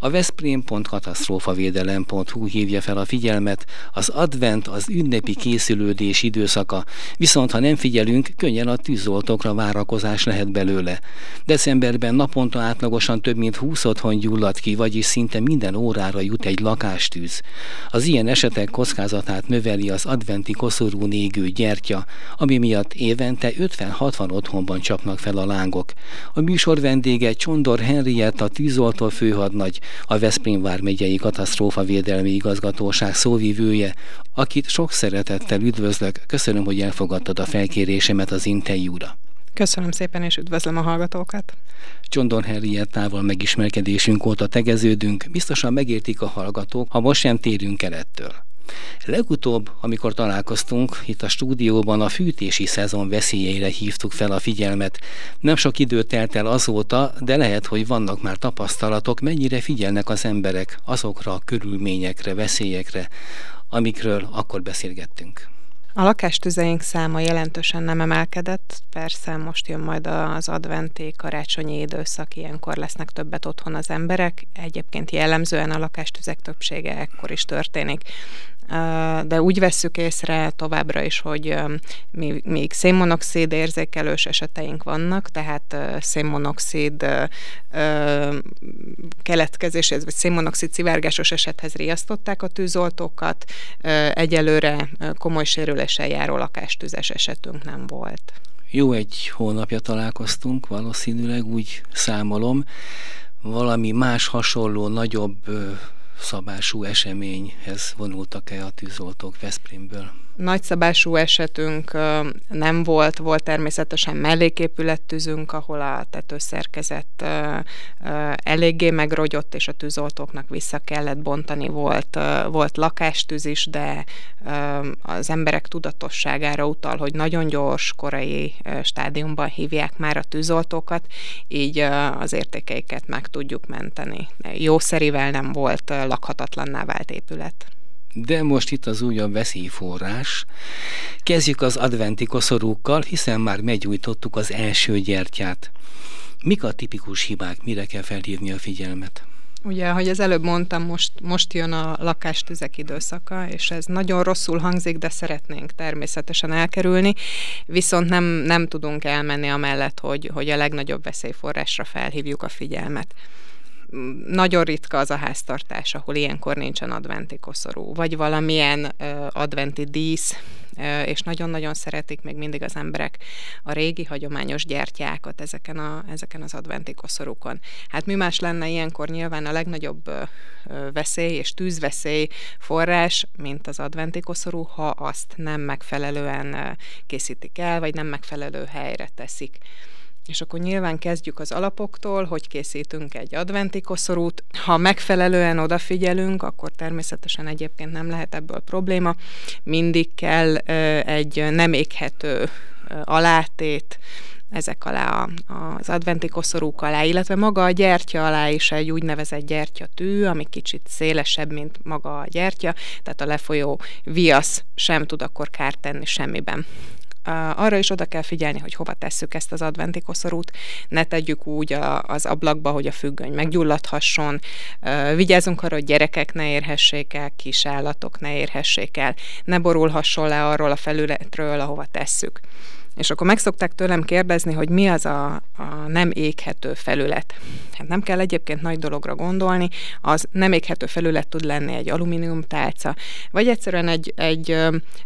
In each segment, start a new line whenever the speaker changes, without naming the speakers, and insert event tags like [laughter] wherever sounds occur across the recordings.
A Veszprém.katasztrófavédelem.hu hívja fel a figyelmet, az advent az ünnepi készülődés időszaka, viszont ha nem figyelünk, könnyen a tűzoltókra várakozás lehet belőle. Decemberben naponta átlagosan több mint 20 otthon gyullad ki, vagyis szinte minden órára jut egy lakástűz. Az ilyen esetek kockázatát növeli az adventi koszorú négő gyertya, ami miatt évente 50-60 otthonban csapnak fel a lángok. A műsor vendége Csondor Henrietta tűzoltó főhadnagy, a Veszprém vármegyei katasztrófavédelmi igazgatóság szóvivője, akit sok szeretettel üdvözlök. Köszönöm, hogy elfogadtad a felkérésemet az interjúra.
Köszönöm szépen, és üdvözlöm a hallgatókat.
Csondor Henriettával megismerkedésünk óta tegeződünk, biztosan megértik a hallgatók, ha most sem térünk el ettől. Legutóbb, amikor találkoztunk itt a stúdióban, a fűtési szezon veszélyeire hívtuk fel a figyelmet. Nem sok idő telt el azóta, de lehet, hogy vannak már tapasztalatok, mennyire figyelnek az emberek azokra a körülményekre, veszélyekre, amikről akkor beszélgettünk.
A lakástüzeink száma jelentősen nem emelkedett, persze most jön majd az adventi, karácsonyi időszak, ilyenkor lesznek többet otthon az emberek. Egyébként jellemzően a lakástüzek többsége ekkor is történik de úgy vesszük észre továbbra is, hogy még szénmonoxid érzékelős eseteink vannak, tehát szénmonoxid keletkezéshez, vagy szénmonoxid szivárgásos esethez riasztották a tűzoltókat. Egyelőre komoly sérüléssel járó lakástüzes esetünk nem volt.
Jó egy hónapja találkoztunk, valószínűleg úgy számolom. Valami más hasonló, nagyobb szabású eseményhez vonultak-e a tűzoltók Veszprémből?
Nagyszabású esetünk nem volt, volt természetesen melléképülettűzünk, ahol a tetőszerkezet eléggé megrogyott, és a tűzoltóknak vissza kellett bontani. Volt, volt lakástűz is, de az emberek tudatosságára utal, hogy nagyon gyors, korai stádiumban hívják már a tűzoltókat, így az értékeiket meg tudjuk menteni. Jószerivel nem volt lakhatatlanná vált épület.
De most itt az újabb veszélyforrás. Kezdjük az adventi koszorúkkal, hiszen már meggyújtottuk az első gyertyát. Mik a tipikus hibák, mire kell felhívni a figyelmet?
Ugye, ahogy az előbb mondtam, most, most jön a lakástüzek időszaka, és ez nagyon rosszul hangzik, de szeretnénk természetesen elkerülni, viszont nem, nem tudunk elmenni amellett, hogy, hogy a legnagyobb veszélyforrásra felhívjuk a figyelmet nagyon ritka az a háztartás, ahol ilyenkor nincsen adventi koszorú, vagy valamilyen uh, adventi dísz, uh, és nagyon-nagyon szeretik még mindig az emberek a régi hagyományos gyertyákat ezeken, a, ezeken az adventi koszorúkon. Hát mi más lenne ilyenkor nyilván a legnagyobb uh, veszély és tűzveszély forrás, mint az adventi koszorú, ha azt nem megfelelően készítik el, vagy nem megfelelő helyre teszik. És akkor nyilván kezdjük az alapoktól, hogy készítünk egy adventi koszorút. Ha megfelelően odafigyelünk, akkor természetesen egyébként nem lehet ebből probléma. Mindig kell egy nem éghető alátét, ezek alá az adventi koszorúk alá, illetve maga a gyertya alá is egy úgynevezett gyertyatű, ami kicsit szélesebb, mint maga a gyertya, tehát a lefolyó viasz sem tud akkor kárt tenni semmiben arra is oda kell figyelni, hogy hova tesszük ezt az adventi koszorút, ne tegyük úgy a, az ablakba, hogy a függöny meggyulladhasson, vigyázzunk arra, hogy gyerekek ne érhessék el, kis állatok ne érhessék el, ne borulhasson le arról a felületről, ahova tesszük. És akkor megszokták tőlem kérdezni, hogy mi az a, a nem éghető felület. Hát nem kell egyébként nagy dologra gondolni, az nem éghető felület tud lenni egy alumínium tálca, vagy egyszerűen egy, egy,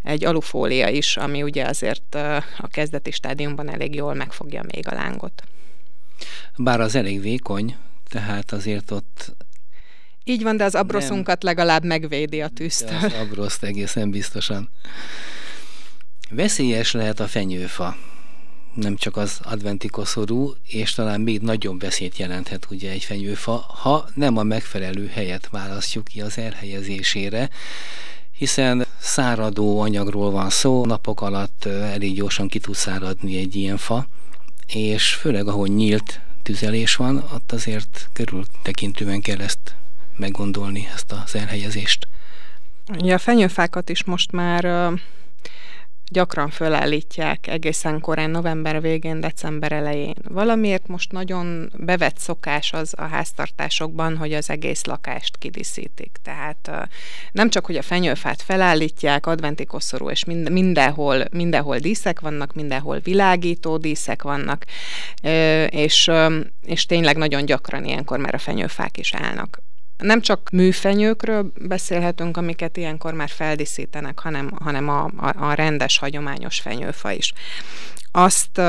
egy alufólia is, ami ugye azért a kezdeti stádiumban elég jól megfogja még a lángot.
Bár az elég vékony, tehát azért ott
így van, de az abroszunkat nem, legalább megvédi a tűztől.
Az abroszt egészen biztosan. Veszélyes lehet a fenyőfa, nem csak az adventi koszorú, és talán még nagyobb veszélyt jelenthet ugye egy fenyőfa, ha nem a megfelelő helyet választjuk ki az elhelyezésére, hiszen száradó anyagról van szó, napok alatt elég gyorsan ki tud száradni egy ilyen fa, és főleg ahol nyílt tüzelés van, ott azért körültekintően kell ezt meggondolni, ezt az elhelyezést.
Ja, a fenyőfákat is most már gyakran fölállítják egészen korán, november végén, december elején. Valamiért most nagyon bevett szokás az a háztartásokban, hogy az egész lakást kidíszítik. Tehát nem csak, hogy a fenyőfát felállítják, adventi koszorú, és mindenhol, mindenhol díszek vannak, mindenhol világító díszek vannak, és, és tényleg nagyon gyakran ilyenkor már a fenyőfák is állnak nem csak műfenyőkről beszélhetünk, amiket ilyenkor már feldíszítenek, hanem, hanem a, a, a rendes, hagyományos fenyőfa is. Azt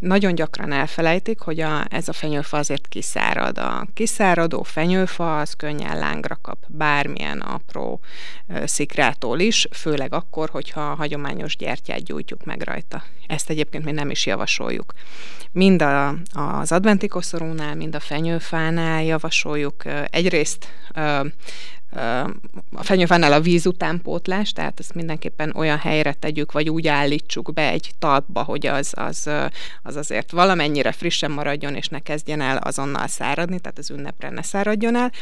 nagyon gyakran elfelejtik, hogy a, ez a fenyőfa azért kiszárad. A kiszáradó fenyőfa az könnyen lángra kap bármilyen apró szikrától is, főleg akkor, hogyha a hagyományos gyertyát gyújtjuk meg rajta. Ezt egyébként mi nem is javasoljuk. Mind a, az adventi koszorúnál, mind a fenyőfánál javasoljuk egyrészt a fenyőfánál a víz utánpótlás, tehát ezt mindenképpen olyan helyre tegyük, vagy úgy állítsuk be egy talpba, hogy az, az, az azért valamennyire frissen maradjon, és ne kezdjen el azonnal száradni, tehát az ünnepre ne száradjon el,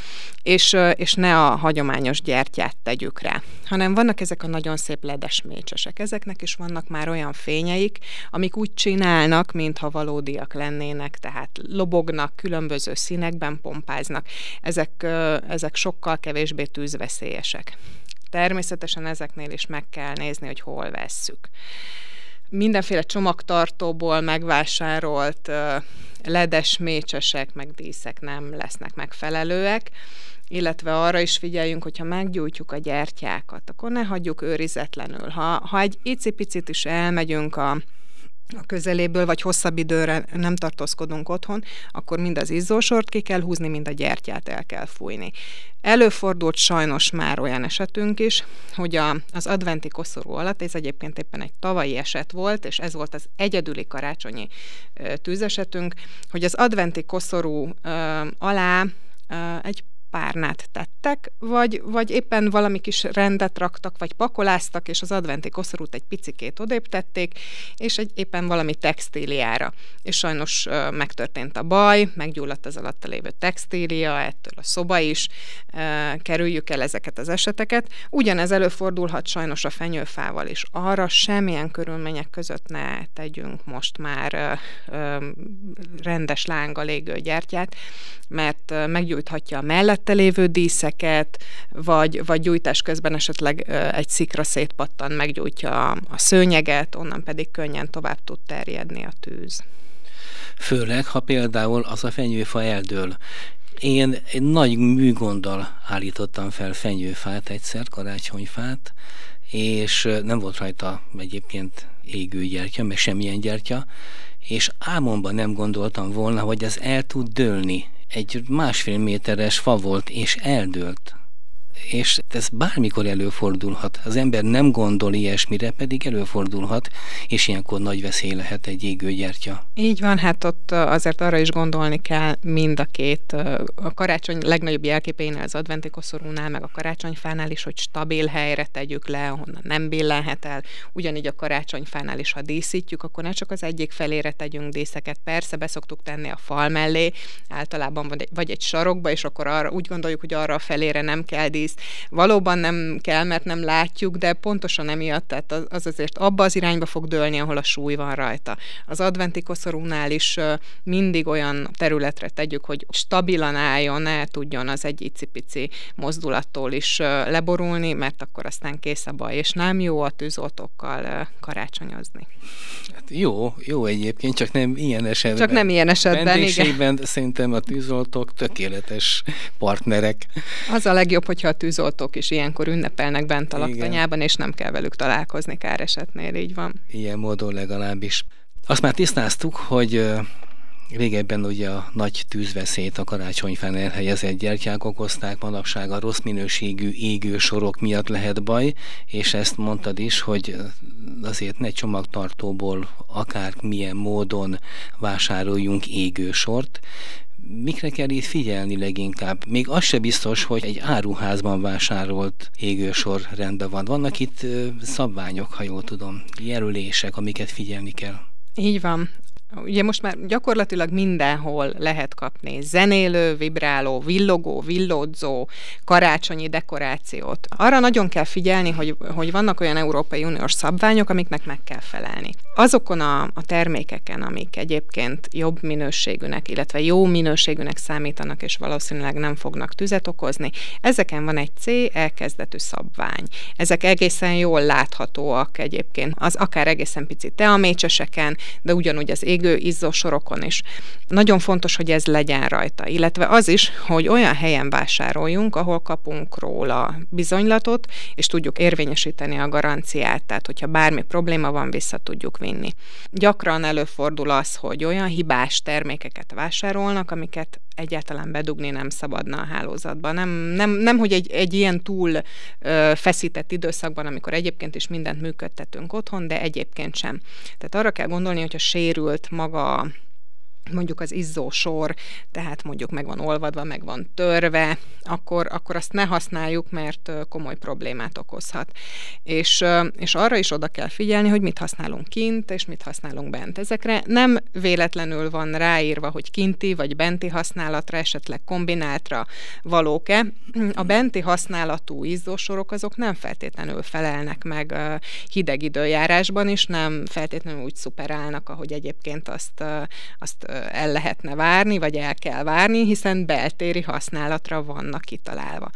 és, és ne a hagyományos gyertyát tegyük rá, hanem vannak ezek a nagyon szép ledes mécsesek. Ezeknek is vannak már olyan fényeik, amik úgy csinálnak, mintha valódiak lennének, tehát lobognak, különböző színekben pompáznak. Ezek, ezek sokkal kevésbé kevésbé tűzveszélyesek. Természetesen ezeknél is meg kell nézni, hogy hol vesszük. Mindenféle csomagtartóból megvásárolt ledes mécsesek, meg díszek nem lesznek megfelelőek, illetve arra is figyeljünk, hogyha meggyújtjuk a gyertyákat, akkor ne hagyjuk őrizetlenül. Ha, ha egy icipicit is elmegyünk a a közeléből, vagy hosszabb időre nem tartózkodunk otthon, akkor mind az izzósort ki kell húzni, mind a gyertyát el kell fújni. Előfordult sajnos már olyan esetünk is, hogy a, az adventi koszorú alatt, ez egyébként éppen egy tavalyi eset volt, és ez volt az egyedüli karácsonyi ö, tűzesetünk, hogy az adventi koszorú ö, alá egy párnát tettek, vagy, vagy éppen valami kis rendet raktak, vagy pakoláztak, és az adventi koszorút egy picikét odébb tették, és egy éppen valami textíliára. És sajnos ö, megtörtént a baj, meggyulladt az alatta lévő textília, ettől a szoba is, ö, kerüljük el ezeket az eseteket. Ugyanez előfordulhat sajnos a fenyőfával is. Arra semmilyen körülmények között ne tegyünk most már ö, ö, rendes lánga légő gyertyát, mert meggyújthatja a mellett mellette lévő díszeket, vagy, vagy gyújtás közben esetleg egy szikra szétpattan, meggyújtja a, a szőnyeget, onnan pedig könnyen tovább tud terjedni a tűz.
Főleg, ha például az a fenyőfa eldől. Én egy nagy műgonddal állítottam fel fenyőfát egyszer, karácsonyfát, és nem volt rajta egyébként égő gyertya, meg semmilyen gyertya, és álmomban nem gondoltam volna, hogy ez el tud dőlni egy másfél méteres fa volt, és eldőlt és ez bármikor előfordulhat. Az ember nem gondol ilyesmire, pedig előfordulhat, és ilyenkor nagy veszély lehet egy égőgyertya.
Így van, hát ott azért arra is gondolni kell mind a két, a karácsony legnagyobb jelképénél, az adventi koszorúnál, meg a karácsonyfánál is, hogy stabil helyre tegyük le, ahonnan nem billenhet el. Ugyanígy a karácsonyfánál is, ha díszítjük, akkor ne csak az egyik felére tegyünk díszeket. Persze beszoktuk tenni a fal mellé, általában vagy egy, vagy egy sarokba, és akkor arra, úgy gondoljuk, hogy arra a felére nem kell dísz, egész. Valóban nem kell, mert nem látjuk, de pontosan emiatt, tehát az azért abba az irányba fog dőlni, ahol a súly van rajta. Az adventi koszorúnál is mindig olyan területre tegyük, hogy stabilan álljon, ne tudjon az egy icipici mozdulattól is leborulni, mert akkor aztán kész a baj, és nem jó a tűzoltókkal karácsonyozni.
Hát jó, jó egyébként, csak nem ilyen esetben.
Csak nem ilyen esetben,
igen. szerintem a tűzoltók tökéletes partnerek.
Az a legjobb, hogyha a tűzoltók is ilyenkor ünnepelnek bent a laktanyában, és nem kell velük találkozni káresetnél, így van.
Ilyen módon legalábbis. Azt már tisztáztuk, hogy Régebben ugye a nagy tűzveszélyt a karácsonyfán elhelyezett gyertyák okozták, manapság a rossz minőségű égő sorok miatt lehet baj, és ezt mondtad is, hogy azért ne csomagtartóból akár milyen módon vásároljunk égő sort, mikre kell itt figyelni leginkább? Még az se biztos, hogy egy áruházban vásárolt égősor rendben van. Vannak itt szabványok, ha jól tudom, jelölések, amiket figyelni kell.
Így van. Ugye most már gyakorlatilag mindenhol lehet kapni zenélő, vibráló, villogó, villódzó, karácsonyi dekorációt. Arra nagyon kell figyelni, hogy, hogy vannak olyan Európai Uniós szabványok, amiknek meg kell felelni. Azokon a, a termékeken, amik egyébként jobb minőségűnek, illetve jó minőségűnek számítanak, és valószínűleg nem fognak tüzet okozni, ezeken van egy C elkezdetű szabvány. Ezek egészen jól láthatóak egyébként, az akár egészen pici teamécseseken, de ugyanúgy az égő izzósorokon is. Nagyon fontos, hogy ez legyen rajta, illetve az is, hogy olyan helyen vásároljunk, ahol kapunk róla bizonylatot, és tudjuk érvényesíteni a garanciát, tehát hogyha bármi probléma van, vissza tudjuk vinni. Gyakran előfordul az, hogy olyan hibás termékeket vásárolnak, amiket egyáltalán bedugni nem szabadna a hálózatba. Nem, nem, nem hogy egy, egy ilyen túl ö, feszített időszakban, amikor egyébként is mindent működtetünk otthon, de egyébként sem. Tehát arra kell gondolni, hogyha sérült maga mondjuk az izzó sor, tehát mondjuk meg van olvadva, meg van törve, akkor, akkor azt ne használjuk, mert komoly problémát okozhat. És, és arra is oda kell figyelni, hogy mit használunk kint, és mit használunk bent. Ezekre nem véletlenül van ráírva, hogy kinti vagy benti használatra, esetleg kombináltra valók-e. A benti használatú izzósorok azok nem feltétlenül felelnek meg hideg időjárásban is, nem feltétlenül úgy szuperálnak, ahogy egyébként azt, azt el lehetne várni, vagy el kell várni, hiszen beltéri használatra vannak kitalálva.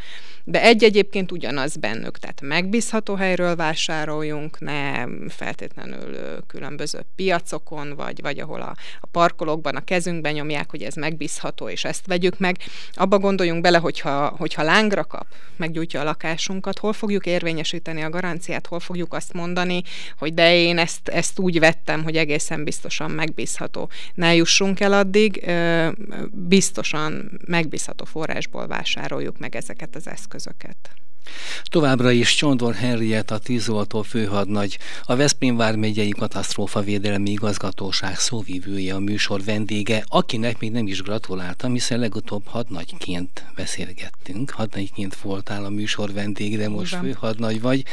De egy egyébként ugyanaz bennük, tehát megbízható helyről vásároljunk, ne feltétlenül különböző piacokon, vagy, vagy ahol a, a parkolókban a kezünkben nyomják, hogy ez megbízható, és ezt vegyük meg. Abba gondoljunk bele, hogyha, hogyha lángra kap, meggyújtja a lakásunkat, hol fogjuk érvényesíteni a garanciát, hol fogjuk azt mondani, hogy de én ezt, ezt úgy vettem, hogy egészen biztosan megbízható. Ne jussunk el addig, biztosan megbízható forrásból vásároljuk meg ezeket az eszközöket.
Továbbra is Csondor Henrietta tűzoltó főhadnagy, a Veszprém vármegyei katasztrófavédelmi igazgatóság szóvivője a műsor vendége, akinek még nem is gratuláltam, hiszen legutóbb hadnagyként beszélgettünk. Hadnagyként voltál a műsor vendég, de most Igen. főhadnagy vagy.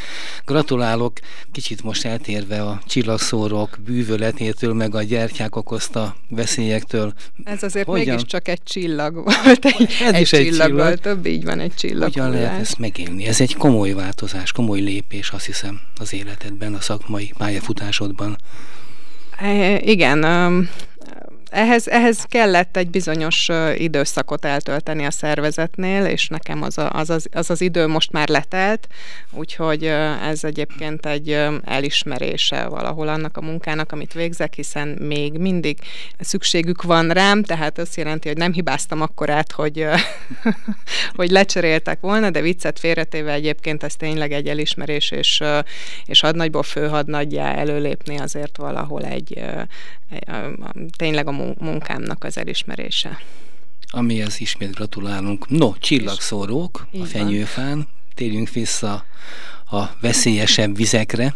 Gratulálok, kicsit most eltérve a csillagszórok bűvöletétől, meg a gyertyák okozta veszélyektől.
Ez azért Hogyan? mégiscsak egy csillag volt. Egy, Ez egy is egy csillag, csillag volt, több így van egy csillag.
Hogyan lehet ezt megélni? Tenni. Ez egy komoly változás, komoly lépés, azt hiszem, az életedben, a szakmai pályafutásodban.
E, igen, ehhez, ehhez kellett egy bizonyos időszakot eltölteni a szervezetnél, és nekem az, a, az, az, az az idő most már letelt, úgyhogy ez egyébként egy elismerése valahol annak a munkának, amit végzek, hiszen még mindig szükségük van rám, tehát azt jelenti, hogy nem hibáztam akkor át, hogy, [laughs] hogy lecseréltek volna, de viccet félretéve egyébként ez tényleg egy elismerés, és, és hadnagyból főhadnaggyá előlépni azért valahol egy tényleg a munkámnak az elismerése.
Amihez ismét gratulálunk. No, csillagszórók a fenyőfán, térjünk vissza a veszélyesebb vizekre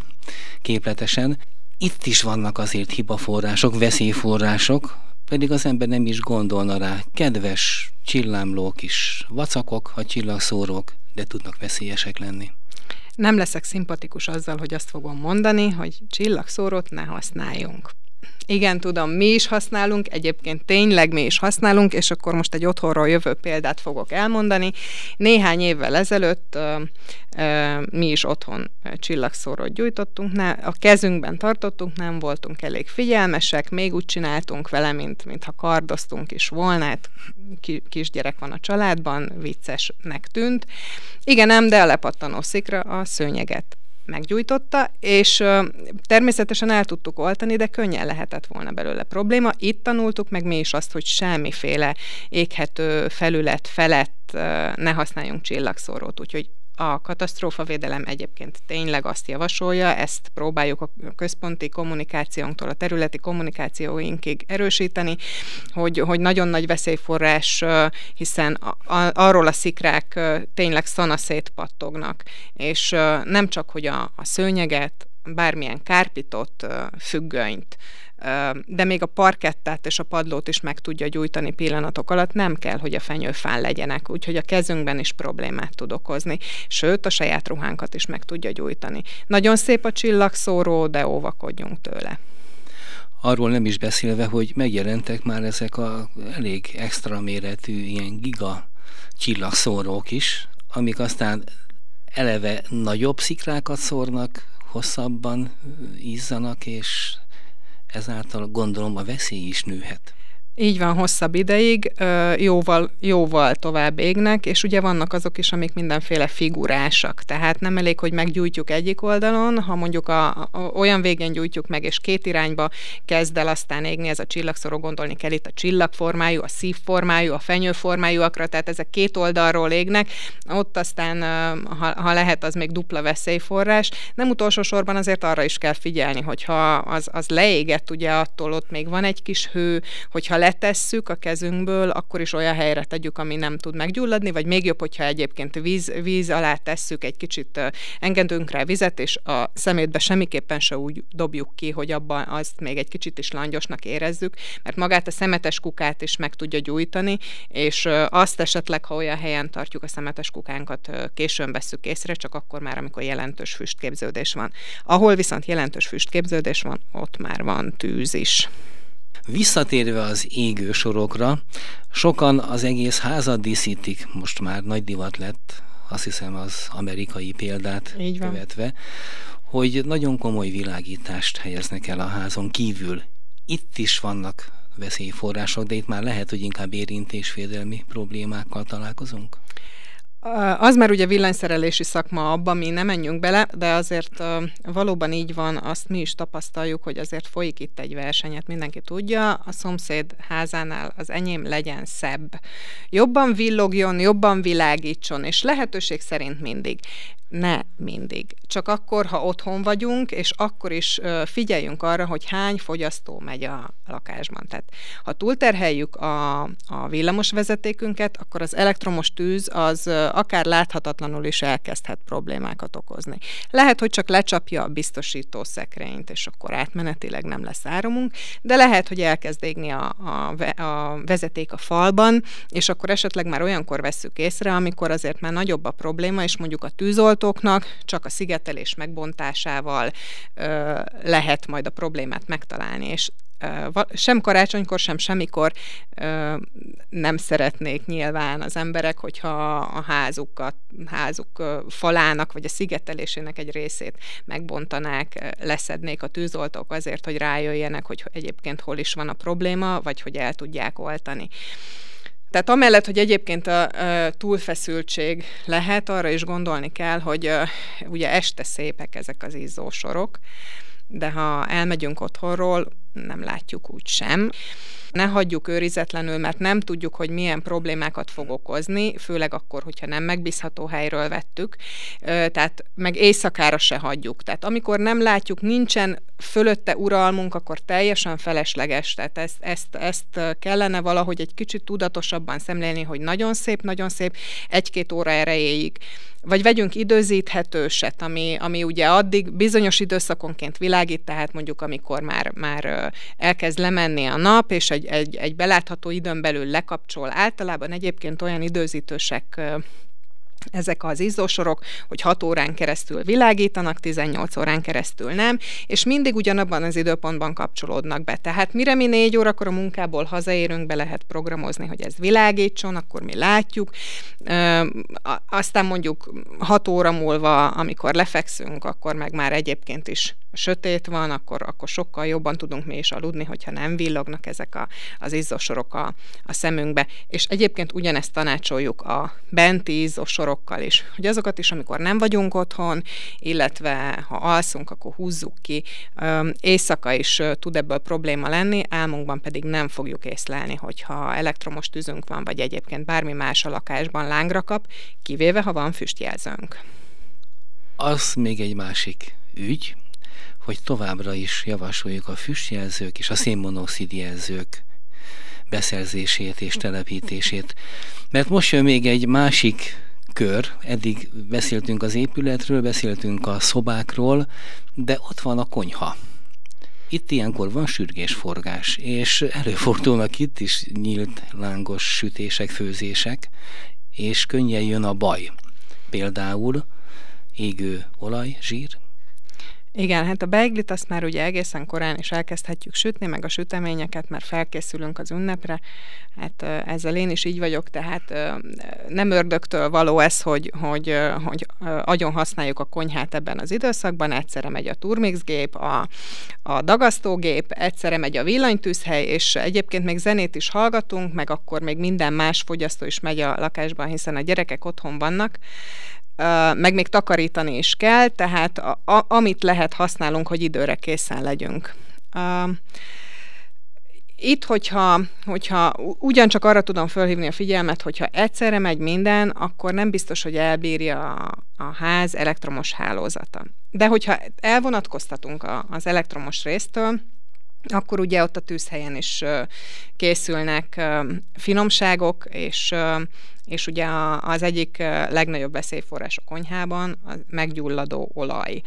képletesen. Itt is vannak azért hibaforrások, veszélyforrások, pedig az ember nem is gondolna rá. Kedves csillámló kis vacakok, a csillagszórók, de tudnak veszélyesek lenni.
Nem leszek szimpatikus azzal, hogy azt fogom mondani, hogy csillagszórót ne használjunk. Igen, tudom, mi is használunk, egyébként tényleg mi is használunk, és akkor most egy otthonról jövő példát fogok elmondani. Néhány évvel ezelőtt ö, ö, mi is otthon csillagszórót gyújtottunk, ne, a kezünkben tartottunk, nem voltunk elég figyelmesek, még úgy csináltunk vele, mint, mintha kardoztunk is volna, hát ki, kisgyerek van a családban, viccesnek tűnt. Igen, nem, de a lepattanó szikra a szőnyeget meggyújtotta, és természetesen el tudtuk oltani, de könnyen lehetett volna belőle probléma. Itt tanultuk meg mi is azt, hogy semmiféle éghető felület felett ne használjunk csillagszórót, úgyhogy a katasztrófavédelem egyébként tényleg azt javasolja, ezt próbáljuk a központi kommunikációnktól a területi kommunikációinkig erősíteni, hogy, hogy nagyon nagy veszélyforrás, hiszen a, a, arról a szikrák tényleg szanaszét pattognak, és nem csak, hogy a, a szőnyeget, bármilyen kárpitot, függönyt, de még a parkettát és a padlót is meg tudja gyújtani pillanatok alatt, nem kell, hogy a fenyőfán legyenek, úgyhogy a kezünkben is problémát tud okozni, sőt a saját ruhánkat is meg tudja gyújtani. Nagyon szép a csillagszóró, de óvakodjunk tőle.
Arról nem is beszélve, hogy megjelentek már ezek a elég extra méretű ilyen giga csillagszórók is, amik aztán eleve nagyobb szikrákat szórnak, hosszabban ízzanak, és ezáltal gondolom a veszély is nőhet.
Így van, hosszabb ideig, jóval, jóval tovább égnek, és ugye vannak azok is, amik mindenféle figurásak. Tehát nem elég, hogy meggyújtjuk egyik oldalon, ha mondjuk a, a, olyan végén gyújtjuk meg, és két irányba kezd el aztán égni ez a csillagszoró, gondolni kell itt a csillagformájú, a szívformájú, a fenyőformájúakra, tehát ezek két oldalról égnek, ott aztán, ha, ha lehet, az még dupla veszélyforrás. Nem utolsó sorban azért arra is kell figyelni, hogyha az, az leégett, ugye attól ott még van egy kis hő, hogyha letesszük a kezünkből, akkor is olyan helyre tegyük, ami nem tud meggyulladni, vagy még jobb, hogyha egyébként víz, víz alá tesszük, egy kicsit engedünk rá vizet, és a szemétbe semmiképpen se úgy dobjuk ki, hogy abban azt még egy kicsit is langyosnak érezzük, mert magát a szemetes kukát is meg tudja gyújtani, és azt esetleg, ha olyan helyen tartjuk a szemetes kukánkat, későn veszük észre, csak akkor már, amikor jelentős füstképződés van. Ahol viszont jelentős füstképződés van, ott már van tűz is.
Visszatérve az égő sorokra, sokan az egész házat díszítik, most már nagy divat lett, azt hiszem az amerikai példát Így van. követve, hogy nagyon komoly világítást helyeznek el a házon kívül. Itt is vannak veszélyforrások, de itt már lehet, hogy inkább érintésvédelmi problémákkal találkozunk?
Az már ugye villanyszerelési szakma abban, mi nem menjünk bele, de azért valóban így van, azt mi is tapasztaljuk, hogy azért folyik itt egy versenyet, mindenki tudja, a szomszéd házánál az enyém legyen szebb. Jobban villogjon, jobban világítson, és lehetőség szerint mindig ne mindig. Csak akkor, ha otthon vagyunk, és akkor is figyeljünk arra, hogy hány fogyasztó megy a lakásban. Tehát ha túlterheljük a, a villamos vezetékünket, akkor az elektromos tűz az akár láthatatlanul is elkezdhet problémákat okozni. Lehet, hogy csak lecsapja a biztosító szekrényt, és akkor átmenetileg nem lesz áramunk, de lehet, hogy elkezd égni a, a, a vezeték a falban, és akkor esetleg már olyankor vesszük észre, amikor azért már nagyobb a probléma, és mondjuk a tűzolt tűzoltóknak csak a szigetelés megbontásával ö, lehet majd a problémát megtalálni, és sem karácsonykor, sem semmikor nem szeretnék nyilván az emberek, hogyha a házukat, házuk falának, vagy a szigetelésének egy részét megbontanák, leszednék a tűzoltók azért, hogy rájöjjenek, hogy egyébként hol is van a probléma, vagy hogy el tudják oltani. Tehát amellett, hogy egyébként a, a túlfeszültség lehet, arra is gondolni kell, hogy a, ugye este szépek ezek az izzósorok, de ha elmegyünk otthonról, nem látjuk úgy sem. Ne hagyjuk őrizetlenül, mert nem tudjuk, hogy milyen problémákat fog okozni, főleg akkor, hogyha nem megbízható helyről vettük, tehát meg éjszakára se hagyjuk. Tehát amikor nem látjuk, nincsen fölötte uralmunk, akkor teljesen felesleges. Tehát ezt, ezt, ezt kellene valahogy egy kicsit tudatosabban szemlélni, hogy nagyon szép, nagyon szép, egy-két óra erejéig vagy vegyünk időzíthetőset, ami, ami ugye addig bizonyos időszakonként világít, tehát mondjuk amikor már, már elkezd lemenni a nap, és egy, egy, egy belátható időn belül lekapcsol. Általában egyébként olyan időzítősek ezek az izzósorok, hogy 6 órán keresztül világítanak, 18 órán keresztül nem, és mindig ugyanabban az időpontban kapcsolódnak be. Tehát mire mi 4 órakor a munkából hazaérünk, be lehet programozni, hogy ez világítson, akkor mi látjuk. Aztán mondjuk 6 óra múlva, amikor lefekszünk, akkor meg már egyébként is sötét van, akkor, akkor sokkal jobban tudunk mi is aludni, hogyha nem villognak ezek a, az izzósorok a, a szemünkbe. És egyébként ugyanezt tanácsoljuk a benti izzósorokkal is, hogy azokat is, amikor nem vagyunk otthon, illetve ha alszunk, akkor húzzuk ki. Éjszaka is tud ebből probléma lenni, álmunkban pedig nem fogjuk észlelni, hogyha elektromos tűzünk van, vagy egyébként bármi más a lakásban lángra kap, kivéve ha van füstjelzőnk.
Az még egy másik ügy, hogy továbbra is javasoljuk a füstjelzők és a szénmonoxid jelzők beszerzését és telepítését. Mert most jön még egy másik kör, eddig beszéltünk az épületről, beszéltünk a szobákról, de ott van a konyha. Itt ilyenkor van sürgésforgás, és előfordulnak itt is nyílt lángos sütések, főzések, és könnyen jön a baj. Például égő olaj, zsír,
Igen, hát a beiglit azt már ugye egészen korán is elkezdhetjük sütni, meg a süteményeket, mert felkészülünk az ünnepre. Hát ezzel én is így vagyok, tehát nem ördögtől való ez, hogy, hogy, hogy agyon használjuk a konyhát ebben az időszakban. Egyszerre megy a turmixgép, a, a dagasztógép, egyszerre megy a villanytűzhely, és egyébként még zenét is hallgatunk, meg akkor még minden más fogyasztó is megy a lakásban, hiszen a gyerekek otthon vannak meg még takarítani is kell, tehát a, a, amit lehet használunk, hogy időre készen legyünk. Itt, hogyha, hogyha ugyancsak arra tudom fölhívni a figyelmet, hogyha egyszerre megy minden, akkor nem biztos, hogy elbírja a, a ház elektromos hálózata. De hogyha elvonatkoztatunk a, az elektromos résztől, akkor ugye ott a tűzhelyen is készülnek finomságok, és, és ugye az egyik legnagyobb veszélyforrás a konyhában a meggyulladó olaj.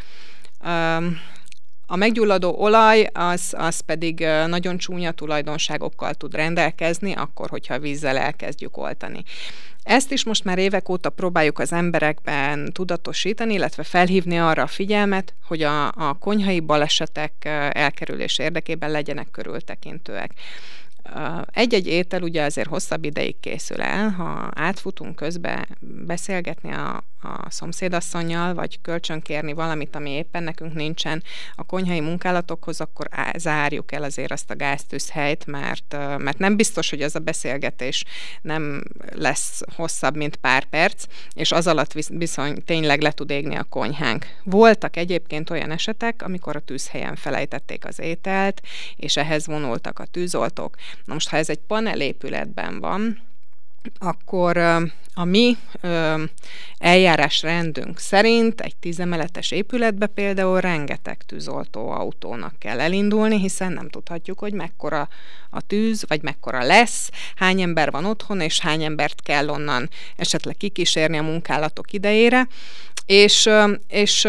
A meggyulladó olaj az, az pedig nagyon csúnya tulajdonságokkal tud rendelkezni, akkor, hogyha vízzel elkezdjük oltani. Ezt is most már évek óta próbáljuk az emberekben tudatosítani, illetve felhívni arra a figyelmet, hogy a, a konyhai balesetek elkerülés érdekében legyenek körültekintőek. Egy-egy étel ugye azért hosszabb ideig készül el, ha átfutunk közbe beszélgetni a, a szomszédasszonyjal, vagy kölcsönkérni valamit, ami éppen nekünk nincsen a konyhai munkálatokhoz, akkor á, zárjuk el azért azt a gáztűzhelyt, mert, mert nem biztos, hogy ez a beszélgetés nem lesz hosszabb, mint pár perc, és az alatt bizony tényleg le tud égni a konyhánk. Voltak egyébként olyan esetek, amikor a tűzhelyen felejtették az ételt, és ehhez vonultak a tűzoltók. Na most, ha ez egy panelépületben van, akkor a mi eljárásrendünk szerint egy tízemeletes épületbe például rengeteg tűzoltó autónak kell elindulni, hiszen nem tudhatjuk, hogy mekkora a tűz, vagy mekkora lesz, hány ember van otthon, és hány embert kell onnan esetleg kikísérni a munkálatok idejére. És, és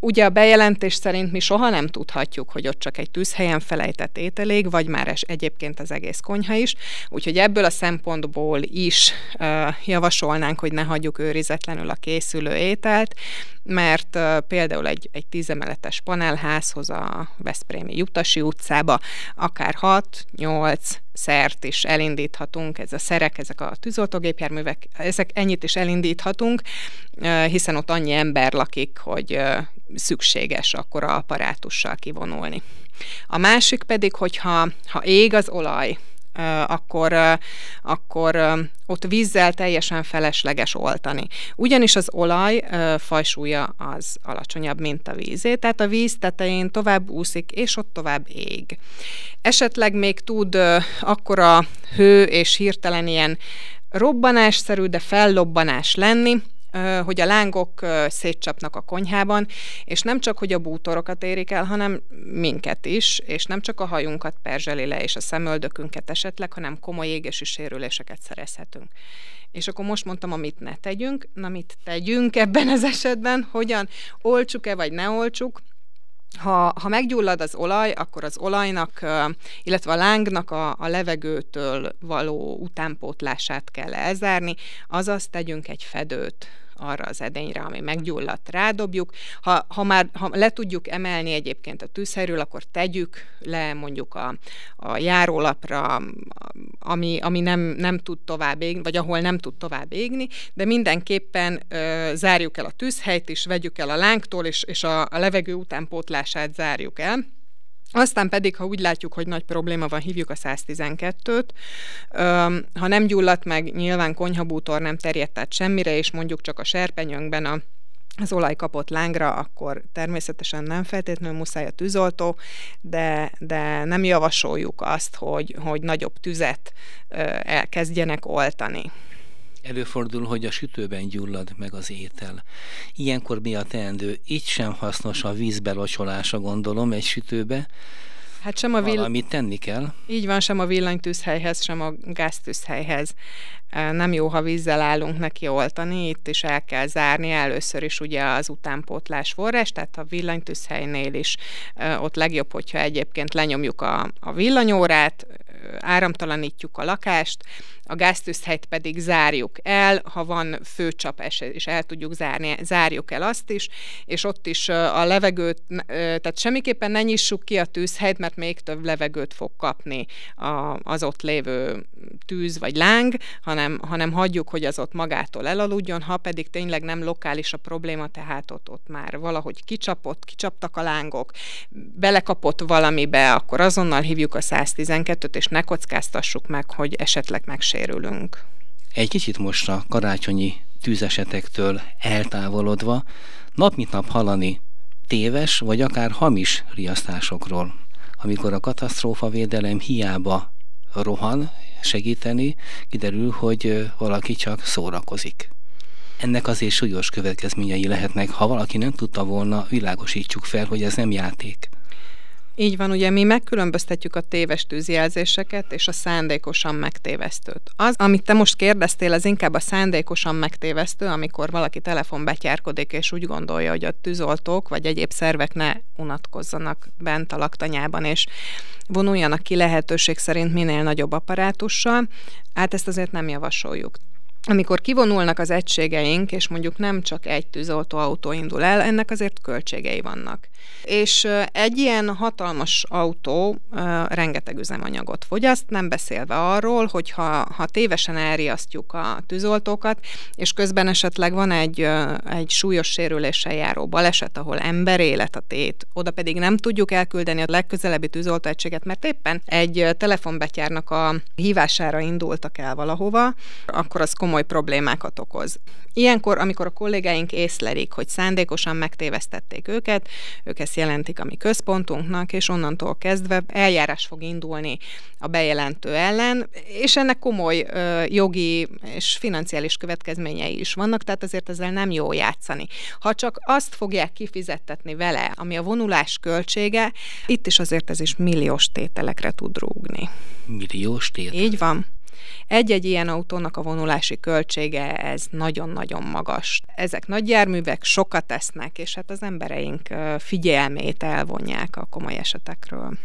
Ugye a bejelentés szerint mi soha nem tudhatjuk, hogy ott csak egy tűzhelyen felejtett ételég, vagy már es egyébként az egész konyha is, úgyhogy ebből a szempontból is uh, javasolnánk, hogy ne hagyjuk őrizetlenül a készülő ételt, mert uh, például egy, egy tízemeletes panelházhoz a Veszprémi Jutasi utcába akár 6-8 szert is elindíthatunk, ez a szerek, ezek a tűzoltógépjárművek, ezek ennyit is elindíthatunk, hiszen ott annyi ember lakik, hogy szükséges akkor a apparátussal kivonulni. A másik pedig, hogyha ha ég az olaj, akkor, akkor ott vízzel teljesen felesleges oltani. Ugyanis az olaj fajsúlya az alacsonyabb, mint a vízé, tehát a víz tetején tovább úszik, és ott tovább ég. Esetleg még tud akkora hő és hirtelen ilyen robbanásszerű, de fellobbanás lenni, hogy a lángok szétcsapnak a konyhában, és nem csak, hogy a bútorokat érik el, hanem minket is, és nem csak a hajunkat perzseli le, és a szemöldökünket esetleg, hanem komoly égési sérüléseket szerezhetünk. És akkor most mondtam, amit ne tegyünk, na mit tegyünk ebben az esetben, hogyan olcsuk-e, vagy ne olcsuk, ha, ha meggyullad az olaj, akkor az olajnak, illetve a lángnak a, a levegőtől való utánpótlását kell elzárni, azaz tegyünk egy fedőt arra az edényre, ami meggyulladt, rádobjuk. Ha, ha már ha le tudjuk emelni egyébként a tűzhelyről, akkor tegyük le mondjuk a, a járólapra, ami, ami nem, nem tud tovább égni, vagy ahol nem tud tovább égni, de mindenképpen ö, zárjuk el a tűzhelyt is, vegyük el a lángtól, és, és a, a levegő utánpótlását zárjuk el. Aztán pedig, ha úgy látjuk, hogy nagy probléma van, hívjuk a 112-t. Ha nem gyulladt meg, nyilván konyhabútor nem terjedt át semmire, és mondjuk csak a serpenyőnkben a az olaj kapott lángra, akkor természetesen nem feltétlenül muszáj a tűzoltó, de, de nem javasoljuk azt, hogy, hogy nagyobb tüzet elkezdjenek oltani.
Előfordul, hogy a sütőben gyullad meg az étel. Ilyenkor mi a teendő? Így sem hasznos a vízbelocsolása, gondolom, egy sütőbe. Hát sem a vill... Valamit tenni kell.
Így van, sem a villanytűzhelyhez, sem a gáztűzhelyhez. Nem jó, ha vízzel állunk neki oltani, itt is el kell zárni először is ugye az utánpótlás forrás, tehát a villanytűzhelynél is ott legjobb, hogyha egyébként lenyomjuk a, a villanyórát, áramtalanítjuk a lakást, a gáztűzhelyt pedig zárjuk el, ha van főcsap eset, és el tudjuk zárni, zárjuk el azt is, és ott is a levegőt, tehát semmiképpen ne nyissuk ki a tűzhelyt, mert még több levegőt fog kapni az ott lévő tűz vagy láng, hanem, hanem hagyjuk, hogy az ott magától elaludjon, ha pedig tényleg nem lokális a probléma, tehát ott, ott már valahogy kicsapott, kicsaptak a lángok, belekapott valamibe, akkor azonnal hívjuk a 112-t, és ne kockáztassuk meg, hogy esetleg megsérülünk.
Egy kicsit most a karácsonyi tűzesetektől eltávolodva, nap mint nap hallani téves vagy akár hamis riasztásokról, amikor a katasztrófa védelem hiába rohan segíteni, kiderül, hogy valaki csak szórakozik. Ennek azért súlyos következményei lehetnek, ha valaki nem tudta volna, világosítsuk fel, hogy ez nem játék.
Így van, ugye mi megkülönböztetjük a téves tűzjelzéseket és a szándékosan megtévesztőt. Az, amit te most kérdeztél, az inkább a szándékosan megtévesztő, amikor valaki telefon betyárkodik, és úgy gondolja, hogy a tűzoltók vagy egyéb szervek ne unatkozzanak bent a laktanyában, és vonuljanak ki lehetőség szerint minél nagyobb apparátussal. Hát ezt azért nem javasoljuk amikor kivonulnak az egységeink, és mondjuk nem csak egy tűzoltóautó indul el, ennek azért költségei vannak. És egy ilyen hatalmas autó rengeteg üzemanyagot fogyaszt, nem beszélve arról, hogy ha, ha tévesen elriasztjuk a tűzoltókat, és közben esetleg van egy, egy súlyos sérüléssel járó baleset, ahol ember élet a tét, oda pedig nem tudjuk elküldeni a legközelebbi tűzoltóegységet, mert éppen egy telefonbetyárnak a hívására indultak el valahova, akkor az komoly komoly problémákat okoz. Ilyenkor, amikor a kollégáink észlelik, hogy szándékosan megtévesztették őket, ők ezt jelentik a mi központunknak, és onnantól kezdve eljárás fog indulni a bejelentő ellen, és ennek komoly ö, jogi és financiális következményei is vannak, tehát azért ezzel nem jó játszani. Ha csak azt fogják kifizettetni vele, ami a vonulás költsége, itt is azért ez is milliós tételekre tud rúgni.
Milliós tétel?
Így van. Egy-egy ilyen autónak a vonulási költsége ez nagyon-nagyon magas. Ezek nagy járművek sokat tesznek, és hát az embereink figyelmét elvonják a komoly esetekről.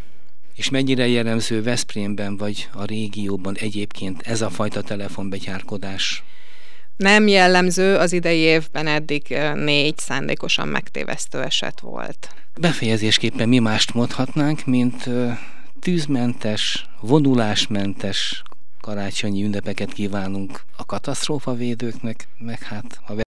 És mennyire jellemző Veszprémben vagy a régióban egyébként ez a fajta telefonbetyárkodás?
Nem jellemző, az idei évben eddig négy szándékosan megtévesztő eset volt.
Befejezésképpen mi mást mondhatnánk, mint tűzmentes, vonulásmentes karácsonyi ünnepeket kívánunk a katasztrófavédőknek, meg hát a